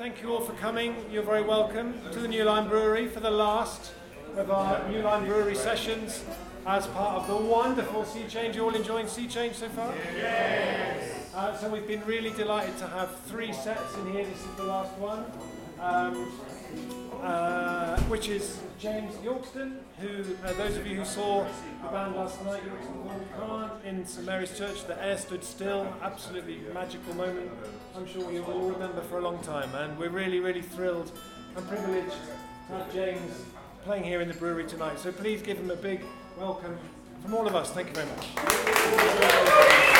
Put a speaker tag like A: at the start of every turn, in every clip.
A: thank you all for coming. You're very welcome to the New Lion Brewery for the last of our New Lion Brewery sessions as part of the wonderful Sea Change. You all enjoying Sea Change so far? Yes. Uh, so we've been really delighted to have three sets in here. This is the last one, um, uh, which is James Yorkston, who, uh, those of you who saw the band last night, Yorkston in St Mary's Church, the air stood still, absolutely magical moment. I'm sure you will all remember for a long time, and we're really, really thrilled and privileged to have James playing here in the brewery tonight. So please give him a big welcome from all of us. Thank you very much.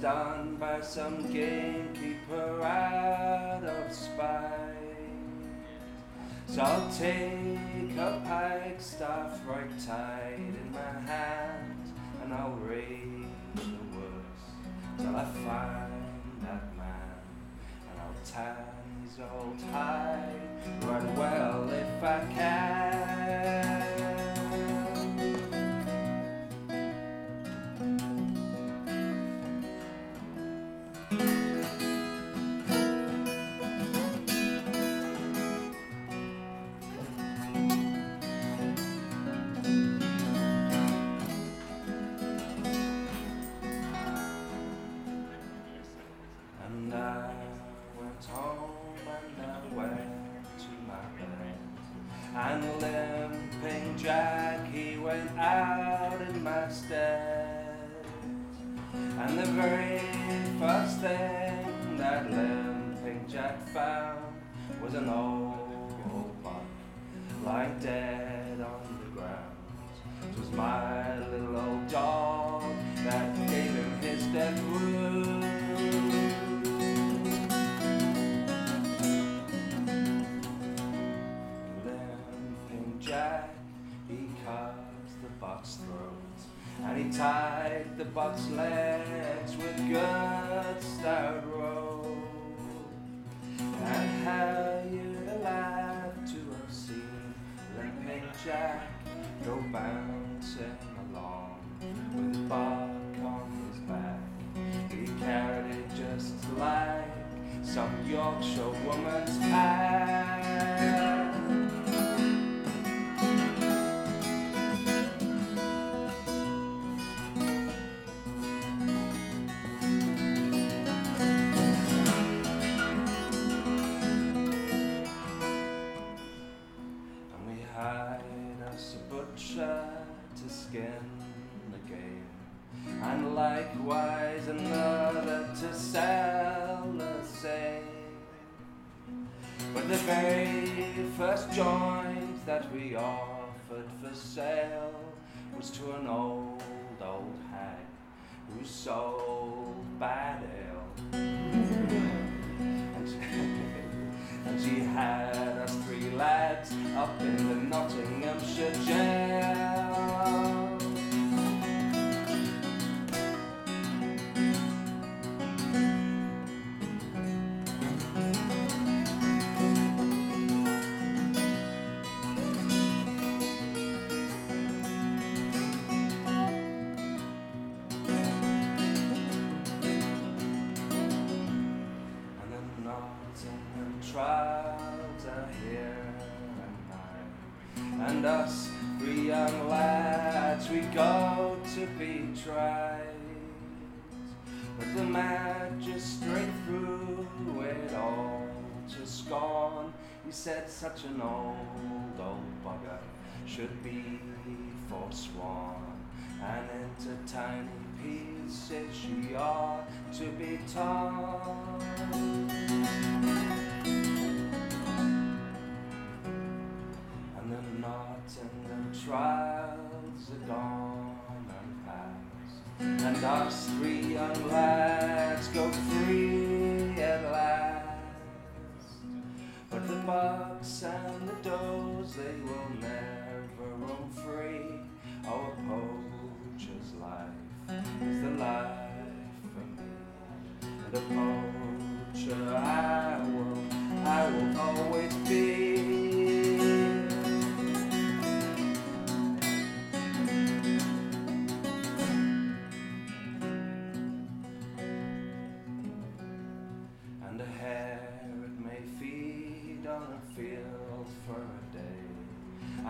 B: done by some gamekeeper out of spite. So I'll take a pike staff right tight in my hand, and I'll rage the woods till I find that man, and I'll tie his old hide right well if I can.
A: Was an old buck lying dead on the ground. It was my little old dog that gave him his death wound. Limping Jack, he cut the buck's throat, and he tied the buck's legs with good stout Jack go bouncing along with buck on his back. He carried it just like some Yorkshire woman's pack. Sale was to an old, old hag who sold bad ale. And she, and she had us three lads up in the Nottinghamshire jail. We go to be tried. But the magistrate threw it all to scorn. He said such an old, old bugger should be forsworn. And into tiny pieces she ought to be torn. And the Nottingham trials are gone and us three young lads go free at last. But the bucks and the does, they will never roam free. Our poacher's life is the life for me. And a poacher I will, I will always be.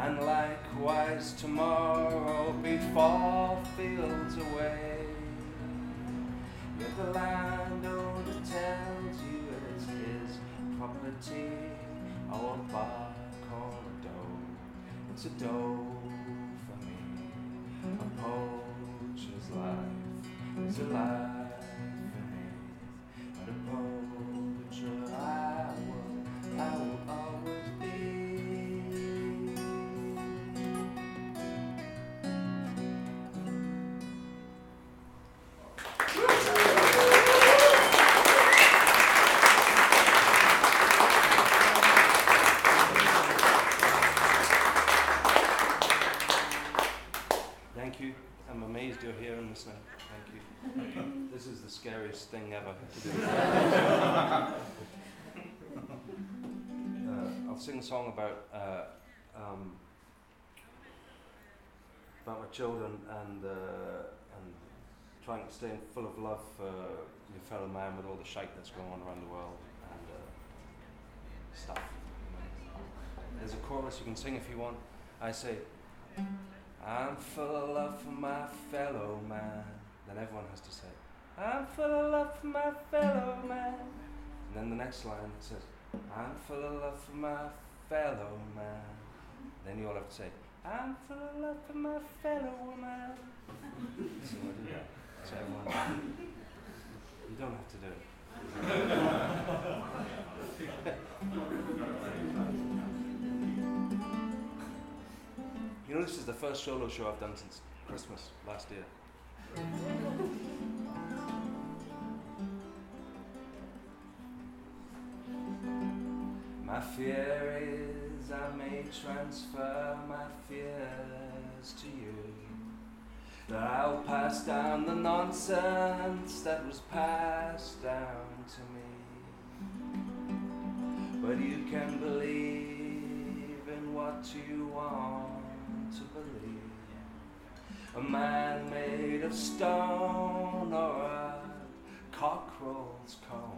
A: And likewise tomorrow be four fields away. Yet the landowner tells you it's his property, our bark or a doe. It's a doe for me, a poacher's life is a life sing a song about uh, um, about my children and uh, and trying to stay full of love for your fellow man with all the shite that's going on around the world and uh, stuff. There's a chorus you can sing if you want. I say. I'm full of love for my fellow man. Then everyone has to say, I'm full of love for my fellow man. And then the next line says, I'm full of love for my fellow man. Then you all have to say, I'm full of love for my fellow woman. so I do. So everyone. You don't have to do it. you know, this is the first solo show I've done since Christmas last year. My fear is I may transfer my fears to you. That I'll pass down the nonsense that was passed down to me. But you can believe in what you want to believe. A man made of stone or a cockerel's comb.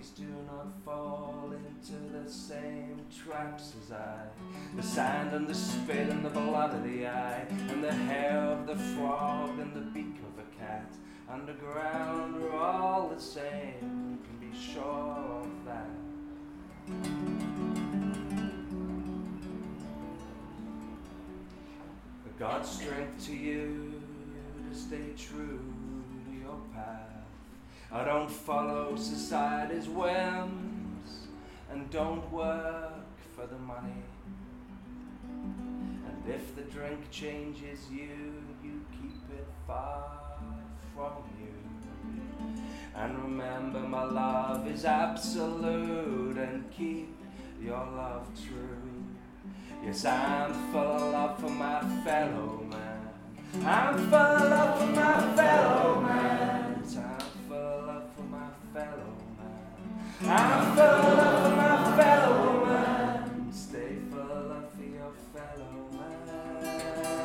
A: Please do not fall into the same traps as I. The sand and the spit and the blood of the eye, and the hair of the frog and the beak of a cat. Underground are all the same, you can be sure of that. God's strength to you to stay true to your path. I don't follow society's whims and don't work for the money. And if the drink changes you, you keep it far from you. And remember, my love is absolute, and keep your love true. Yes, I'm full of love for my fellow man. I'm full of love for my fellow man. I'm my fellow. Stay your fellow man.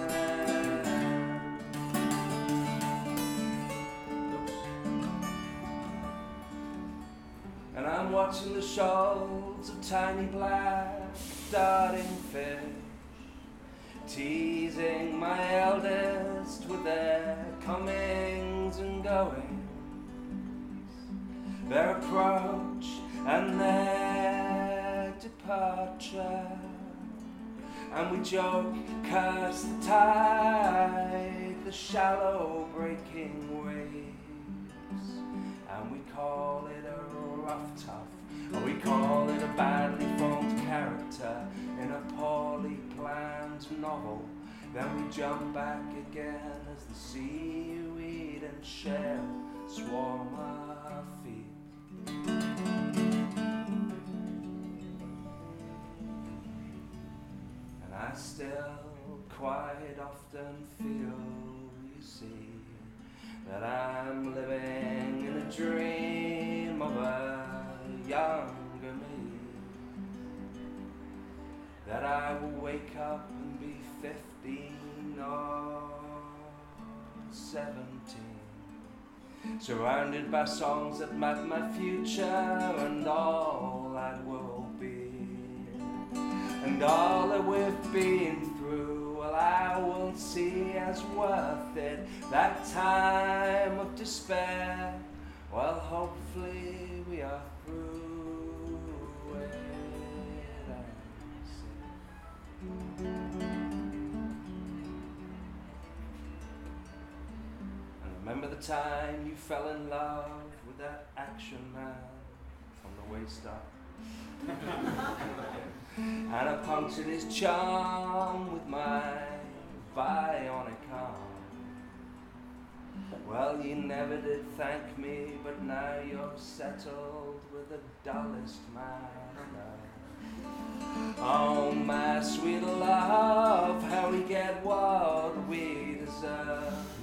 A: And I'm watching the shoals of tiny black darting fish, teasing my eldest with their comings and goings, their approach and their departure. And we joke, curse the tide, the shallow breaking waves, and we call it a rough tough. Or we call it a badly formed character in a poorly planned novel. Then we jump back again as the seaweed and shell swarm feet. And I still quite often feel, you see, that I'm living in a dream of a younger me. That I will wake up and be 15 or 17. Surrounded by songs that map my future and all that will be. And all that we've been through, well, I will see as worth it. That time of despair, well, hopefully we are through it. Time you fell in love with that action man from the waist up? and I punctured his charm with my bionic arm. Well, you never did thank me, but now you're settled with the dullest man. Oh, my sweet love, how we get what we deserve.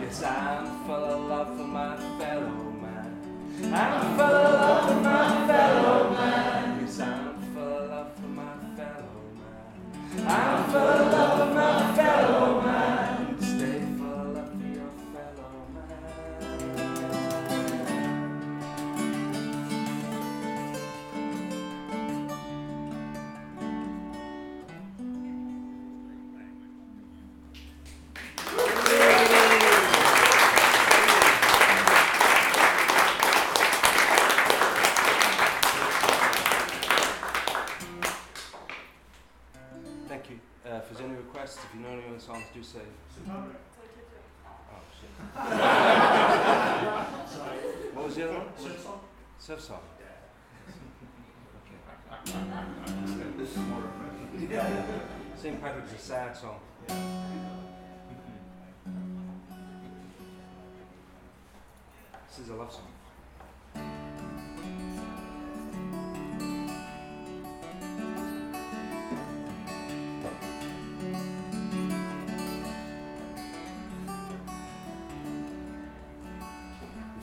A: Yes, I'm full of love for my fellow man. I'm full of love for my fellow man. Yes, I'm full of love for my fellow man. I'm full of love for my fellow man.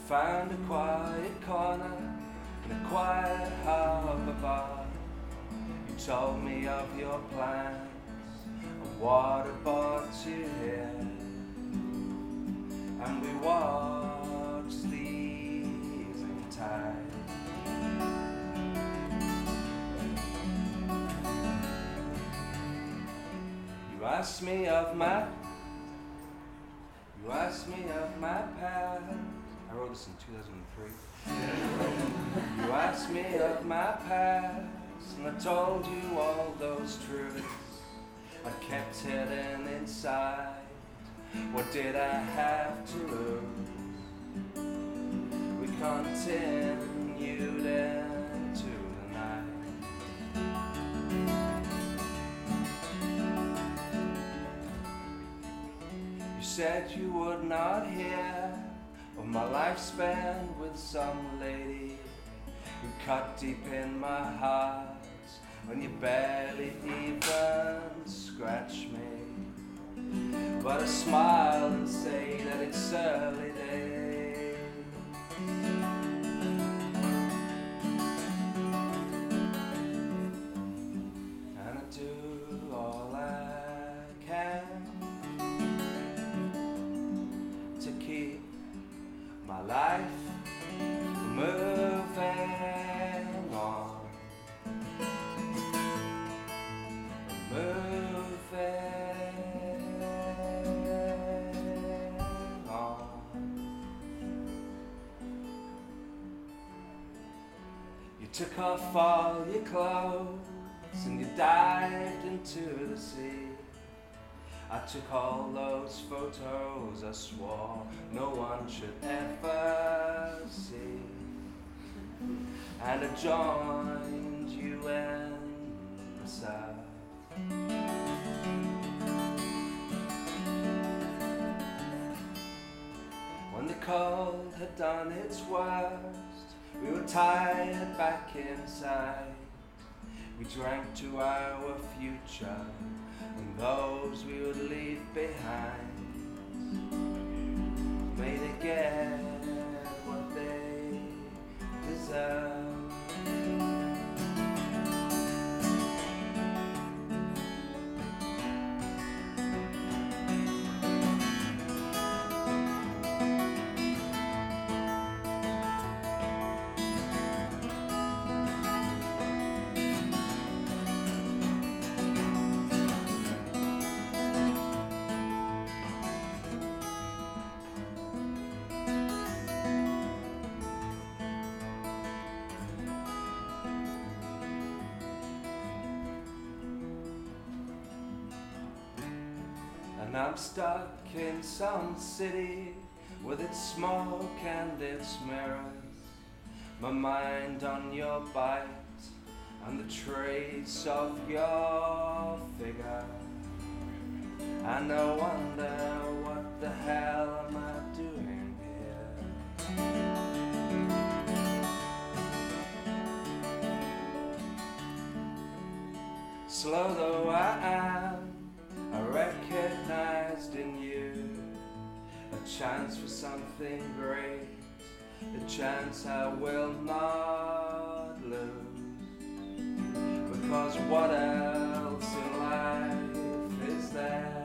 A: Found a quiet corner in a quiet harbour bar. You told me of your plans and what brought you here. And we watched the evening tide. You asked me of my You asked me of my past. I wrote this in 2003. you asked me of my past, and I told you all those truths I kept hidden inside. What did I have to lose? We continued into the night. You said you would not hear of my lifespan with some lady who cut deep in my heart when you barely even scratch me. But I smile and say that it's early days. Took off all your clothes and you dived into the sea. I took all those photos I swore no one should ever see. And I joined you in the south. When the cold had done its worst, we were tired back inside. We drank to our future and those we would leave behind. I'm stuck in some city with its smoke and its mirrors. My mind on your bite and the trace of your figure. And I wonder what the hell am I doing here? Slow though I am, chance for something great, a chance I will not lose. Because what else in life is there?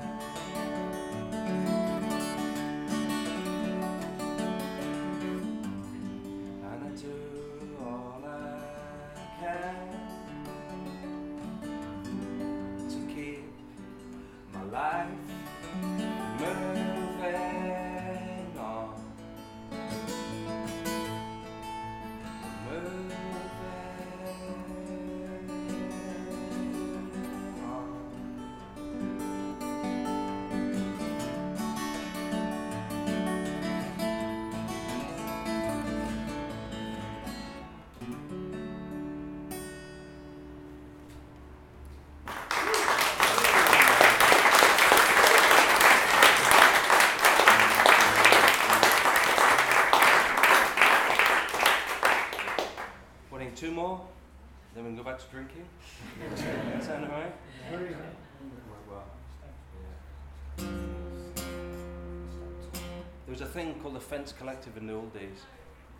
A: A thing called the Fence Collective in the old days.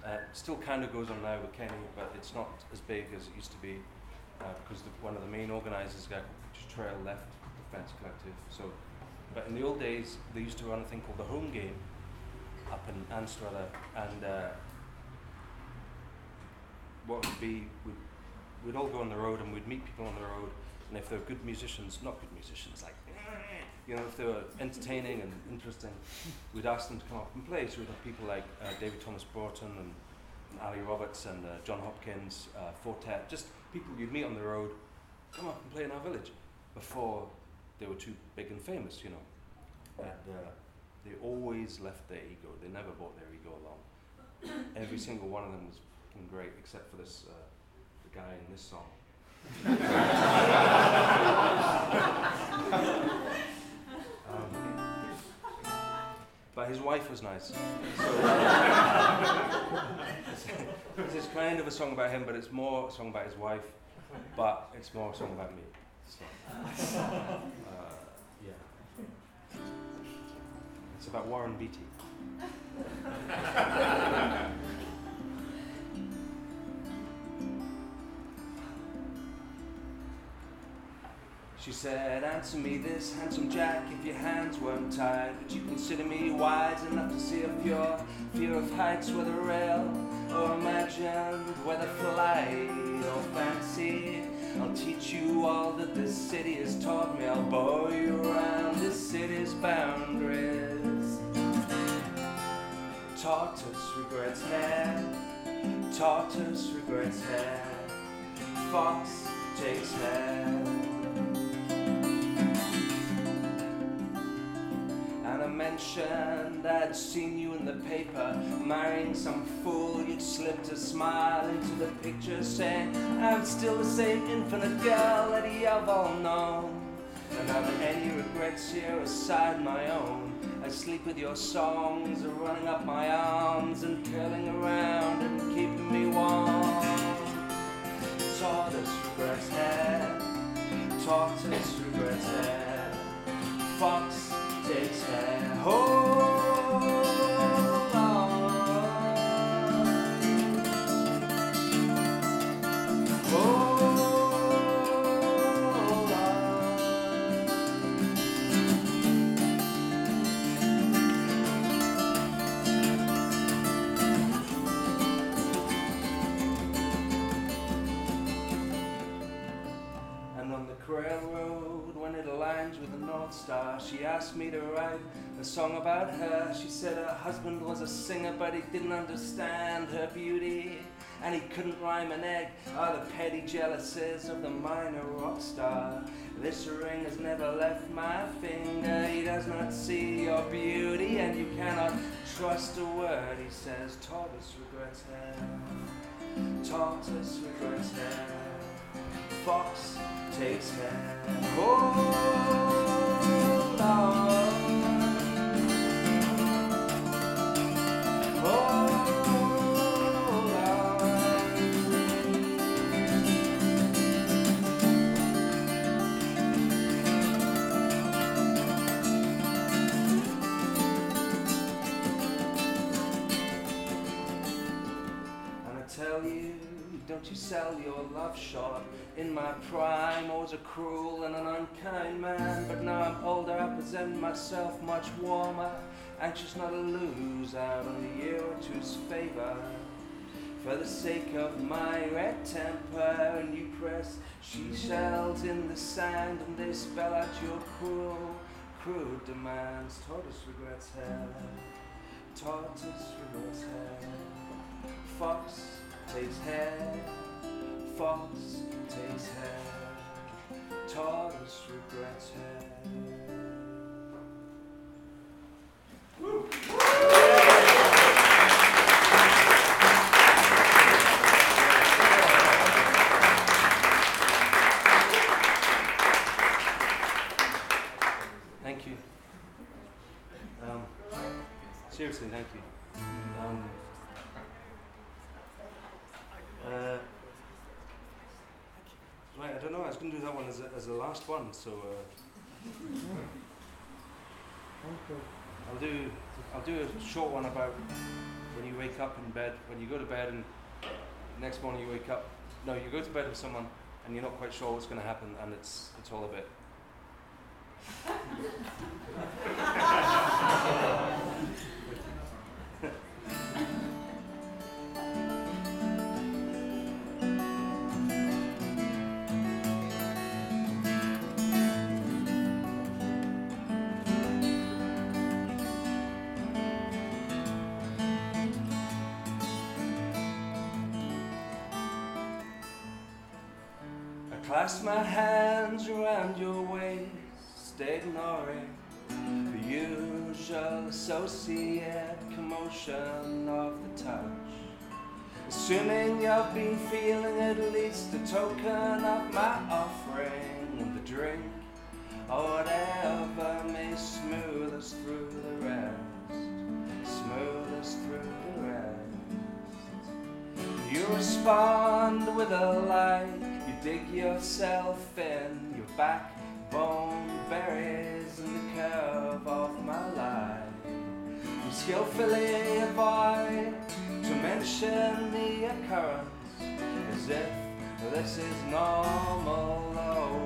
A: Uh, still kind of goes on now with Kenny, but it's not as big as it used to be uh, because the, one of the main organisers, guy Trail, left the Fence Collective. So, but in the old days, they used to run a thing called the Home Game up in Anstruther, and uh, what would be we'd, we'd all go on the road and we'd meet people on the road, and if they're good musicians, not good musicians, like you know, if they were entertaining and interesting, we'd ask them to come up and play. So we'd have people like uh, David Thomas Broughton and, and Ali Roberts and uh, Jon Hopkins, uh, Four Tet, just people you'd meet on the road, come up and play in our village before they were too big and famous, you know. And uh, they always left their ego. They never brought their ego along. Every single one of them was great, except for this uh, the guy in this song. but his wife was nice. So, it's, it's kind of a song about him, but it's more a song about his wife, but it's more a song about me. So, uh, yeah. It's about Warren Beatty. She said, Answer me this, handsome Jack, if your hands weren't tied, would you consider me wise enough to see if your fear of heights, whether real or imagined, whether flight or fancy? I'll teach you all that this city has taught me. I'll bow you around this city's boundaries. Tortoise regrets hare, tortoise regrets hare, fox takes hare. Mentioned I'd seen you in the paper marrying some fool. You'd slipped a smile into the picture, saying, I'm still the same infinite girl that you've all known. And I've any regrets here aside my own? I sleep with your songs running up my arms and curling around and keeping me warm. Tortoise regrets hare, tortoise regrets hare, fox takes hare. Hold When it aligns with the North Star, she asked me to write a song about her. She said her husband was a singer, but he didn't understand her beauty. And he couldn't rhyme an egg. Oh, the petty jealousies of the minor rock star. This ring has never left my finger. He does not see your beauty, and you cannot trust a word. He says, Tortoise regrets hare. Tortoise regrets hare. Fox takes. Hold on. And I tell you, don't you sell your love short. In my prime, I was a cruel and an unkind man. But now I'm older, I present myself much warmer. Anxious not to lose out on a year or two's favor. For the sake of my red temper, and you press she shells in the sand, and they spell out your cruel, crude demands. Tortoise regrets hare, tortoise regrets hare. Fox takes hare, fox takes hare, tortoise regrets hare. Last so uh, I'll do I'll do a short one about when you wake up in bed, when you go to bed and next morning you wake up. No, you go to bed with someone and you're not quite sure what's going to happen, and it's it's all a bit. clasp my hands around your waist, ignoring the usual associated commotion of the touch. Assuming you've been feeling at least a token of my offering the drink, or whatever may smooth us through the rest, smooth us through the rest. You respond with a light, dig yourself in, your backbone buries in the curve of my life. You skillfully avoid to mention the occurrence as if this is normal. Oh,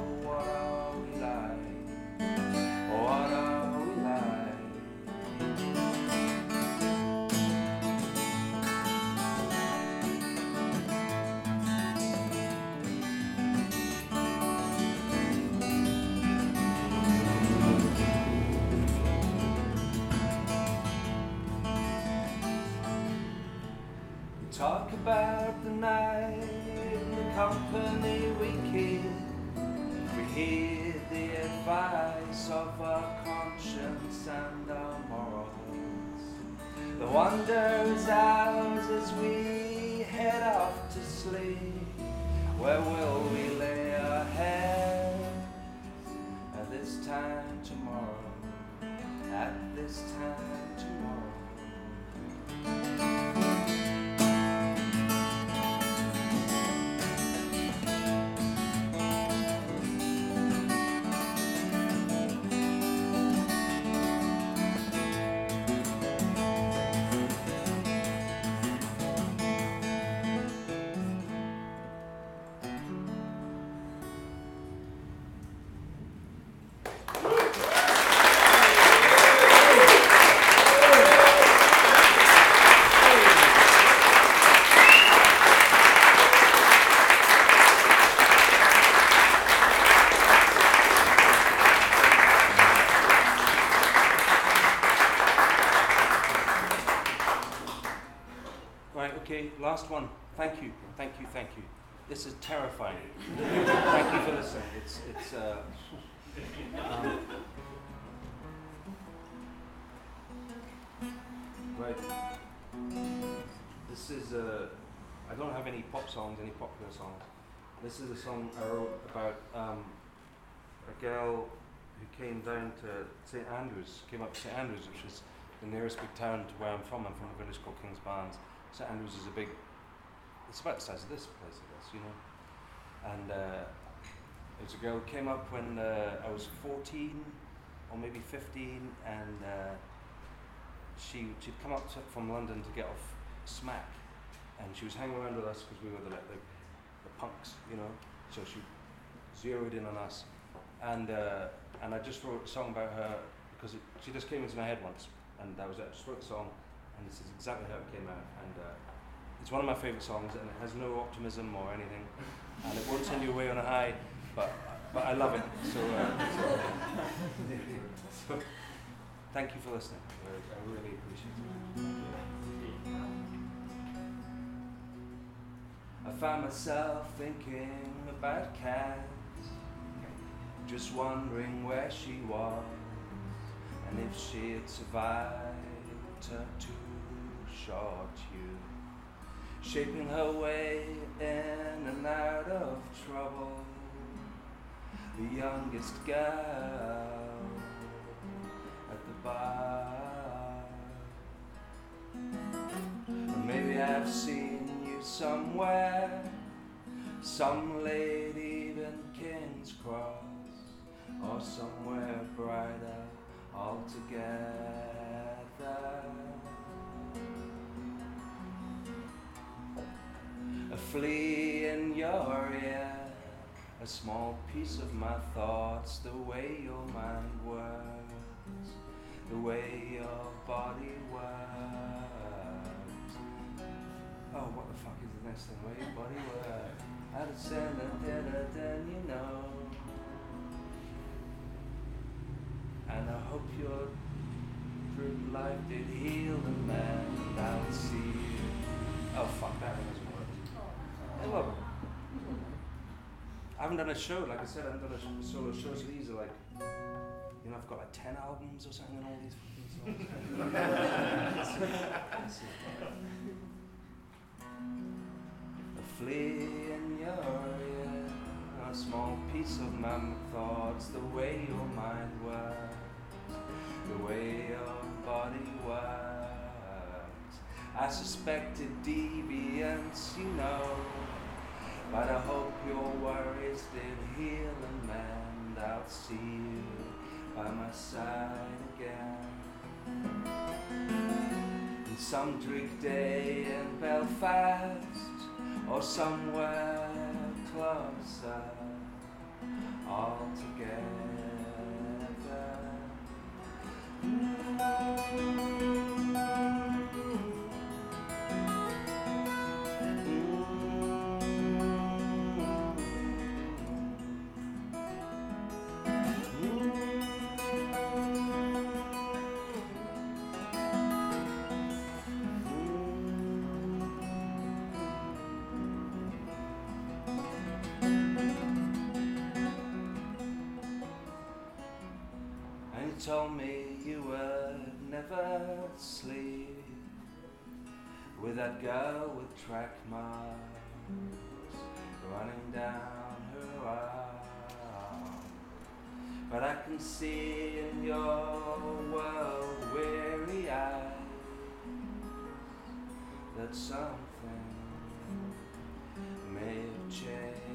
A: The wonder is ours as we head off to sleep. Where will we lay our heads at this time tomorrow? At this time last one. Thank you, thank you, thank you. This is terrifying. thank you for listening. It's, it's, uh, um, right. This is, uh, I don't have any pop songs, any popular songs. This is a song I wrote about um, a girl who came down to St Andrews, came up to St Andrews, which is the nearest big town to where I'm from. I'm from a village called Kingsbarns. St Andrews is a big, it's about the size of this place, I guess, you know. And uh, it was a girl who came up when uh, I was 14 or maybe 15, and uh, she, she'd come up to, from London to get off smack, and she was hanging around with us because we were the, the, the punks, you know. So she zeroed in on us, and uh, and I just wrote a song about her because it, she just came into my head once, and that was it. I just wrote the song, and this is exactly how it came out. And uh, it's one of my favourite songs, and it has no optimism or anything, and it won't send you away on a high, but but I love it. So, uh, so, so thank you for listening. I, really appreciate it. I found myself thinking about Kat, just wondering where she was and if she had survived her too short youth, shaping her way in and out of trouble, the youngest girl at the bar. Maybe I've seen you somewhere, some lady even King's cross or somewhere brighter altogether. A flea in your ear, a small piece of my thoughts, the way your mind works, the way your body works. Oh, what the fuck is the next thing? Where your body works. I'd send a dinner, then you know. And I hope your life did heal the man I'll see you. Oh fuck, that one doesn't work. Hey, look. I haven't done a show, like I said, I haven't done a solo show, so these are like, you know, I've got like 10 albums or something and all these fucking songs. A flea in your ear, a small piece of my thoughts, the way your mind works, the way your body works. I suspected deviance, you know, but I hope your worries did heal and mend. I'll see you by my side again. And some Greek day in Belfast or somewhere closer all together. Told me you would never sleep with that girl with track marks running down her arm. But I can see in your world weary eyes that something may have changed.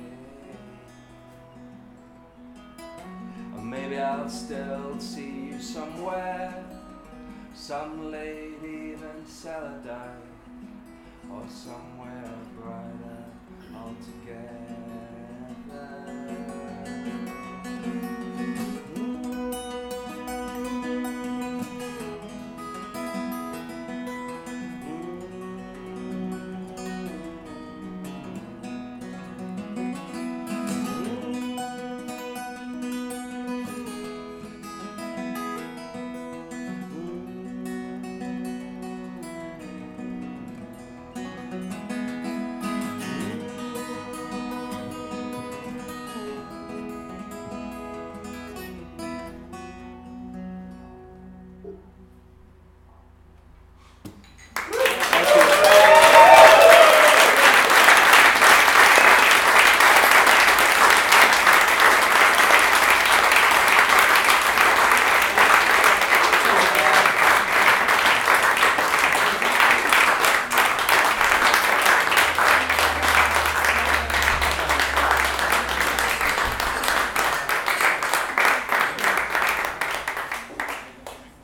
A: Or maybe I'll still somewhere, some lady in Saladin, or somewhere brighter altogether.